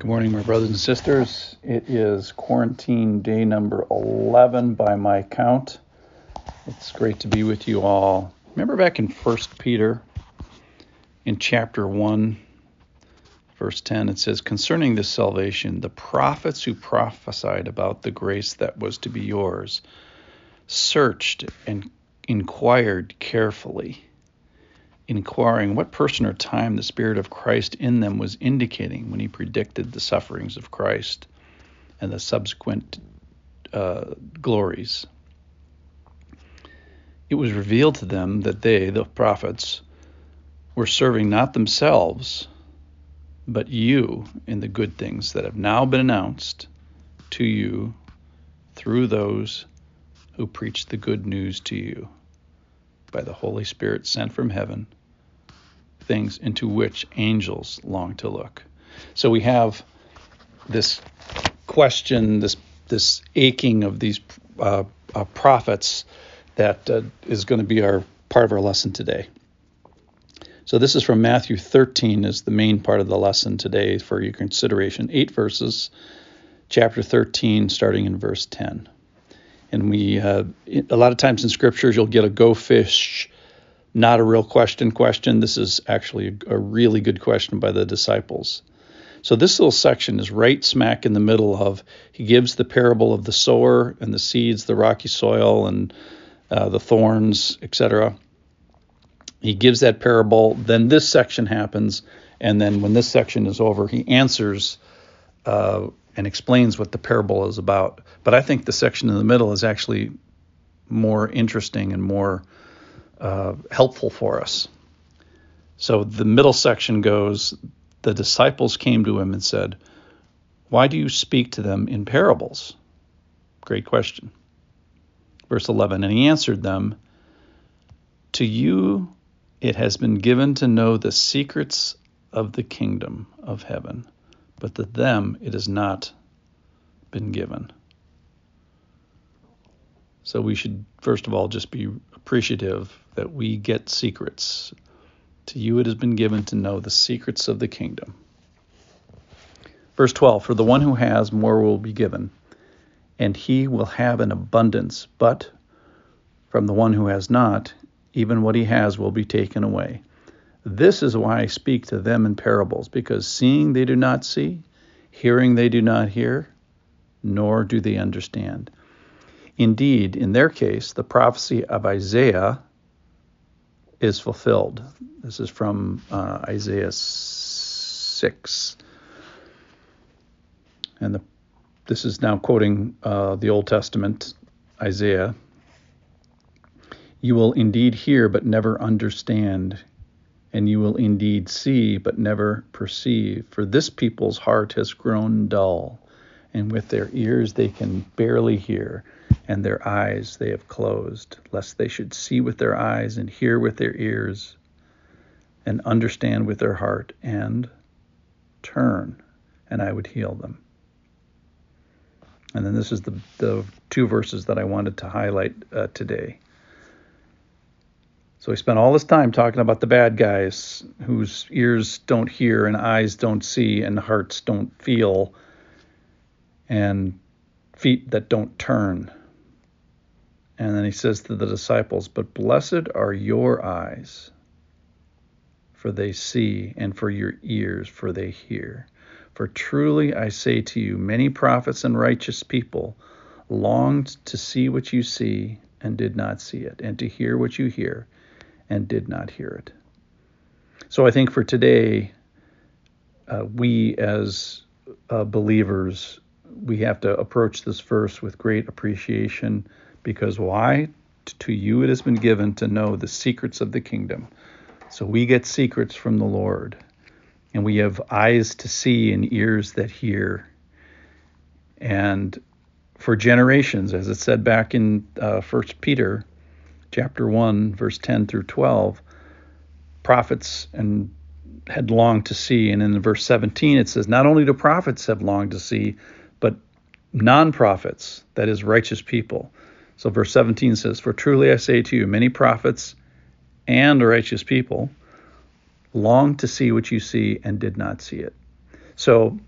Good morning, my brothers and sisters. It is quarantine day number 11 by my count. It's great to be with you all. Remember back in 1 Peter, in chapter 1, verse 10, it says, Concerning this salvation, the prophets who prophesied about the grace that was to be yours searched and inquired carefully inquiring what person or time the Spirit of Christ in them was indicating when he predicted the sufferings of Christ and the subsequent uh, glories. It was revealed to them that they, the prophets, were serving not themselves, but you in the good things that have now been announced to you through those who preach the good news to you by the Holy Spirit sent from heaven things into which angels long to look. So we have this question, this this aching of these uh, uh, prophets that uh, is going to be our part of our lesson today. So this is from Matthew 13 is the main part of the lesson today for your consideration. Eight verses, chapter 13, starting in verse 10. And we, uh, a lot of times in scriptures, you'll get a go fish not a real question question. This is actually a really good question by the disciples. So this little section is right smack in the middle of he gives the parable of the sower and the seeds, the rocky soil and uh, the thorns, etc. He gives that parable. Then this section happens, and then when this section is over, he answers uh, and explains what the parable is about. But I think the section in the middle is actually more interesting and more uh, helpful for us. So the middle section goes The disciples came to him and said, Why do you speak to them in parables? Great question. Verse 11 And he answered them, To you it has been given to know the secrets of the kingdom of heaven, but to them it has not been given. So we should, first of all, just be appreciative that we get secrets. To you it has been given to know the secrets of the kingdom. Verse 12 For the one who has, more will be given, and he will have an abundance. But from the one who has not, even what he has will be taken away. This is why I speak to them in parables, because seeing they do not see, hearing they do not hear, nor do they understand. Indeed, in their case, the prophecy of Isaiah is fulfilled. This is from uh, Isaiah 6. And the, this is now quoting uh, the Old Testament, Isaiah. You will indeed hear, but never understand, and you will indeed see, but never perceive. For this people's heart has grown dull, and with their ears they can barely hear and their eyes they have closed, lest they should see with their eyes and hear with their ears and understand with their heart and turn, and I would heal them. And then this is the, the two verses that I wanted to highlight uh, today. So we spent all this time talking about the bad guys whose ears don't hear and eyes don't see and hearts don't feel and feet that don't turn. And then he says to the disciples, But blessed are your eyes, for they see, and for your ears, for they hear. For truly I say to you, many prophets and righteous people longed to see what you see and did not see it, and to hear what you hear and did not hear it. So I think for today, uh, we as uh, believers, we have to approach this verse with great appreciation because why? To you it has been given to know the secrets of the kingdom. So we get secrets from the Lord, and we have eyes to see and ears that hear. And for generations, as it said back in uh, 1 Peter chapter 1, verse 10 through 12, prophets and had longed to see. And in verse 17, it says, Not only do prophets have longed to see, but non prophets, that is, righteous people, so verse 17 says, For truly I say to you, many prophets and righteous people longed to see what you see and did not see it. So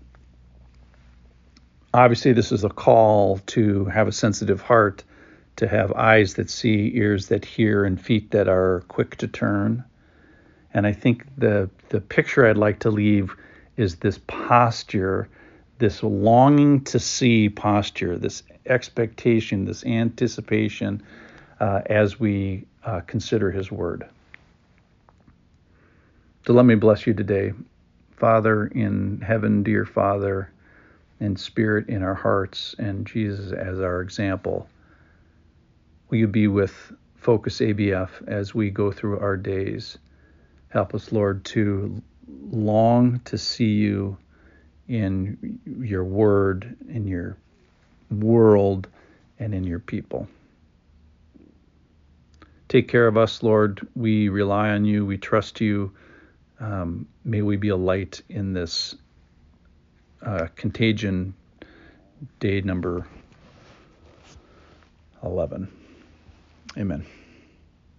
obviously, this is a call to have a sensitive heart, to have eyes that see, ears that hear, and feet that are quick to turn. And I think the the picture I'd like to leave is this posture, this longing to see posture, this expectation, this anticipation uh, as we uh, consider His Word. So let me bless you today. Father in heaven, dear Father, and Spirit in our hearts, and Jesus as our example. Will you be with Focus ABF as we go through our days? Help us, Lord, to long to see you in your word, in your world, and in your people. Take care of us, Lord. We rely on you. We trust you. Um, may we be a light in this uh, contagion day number 11. Amen.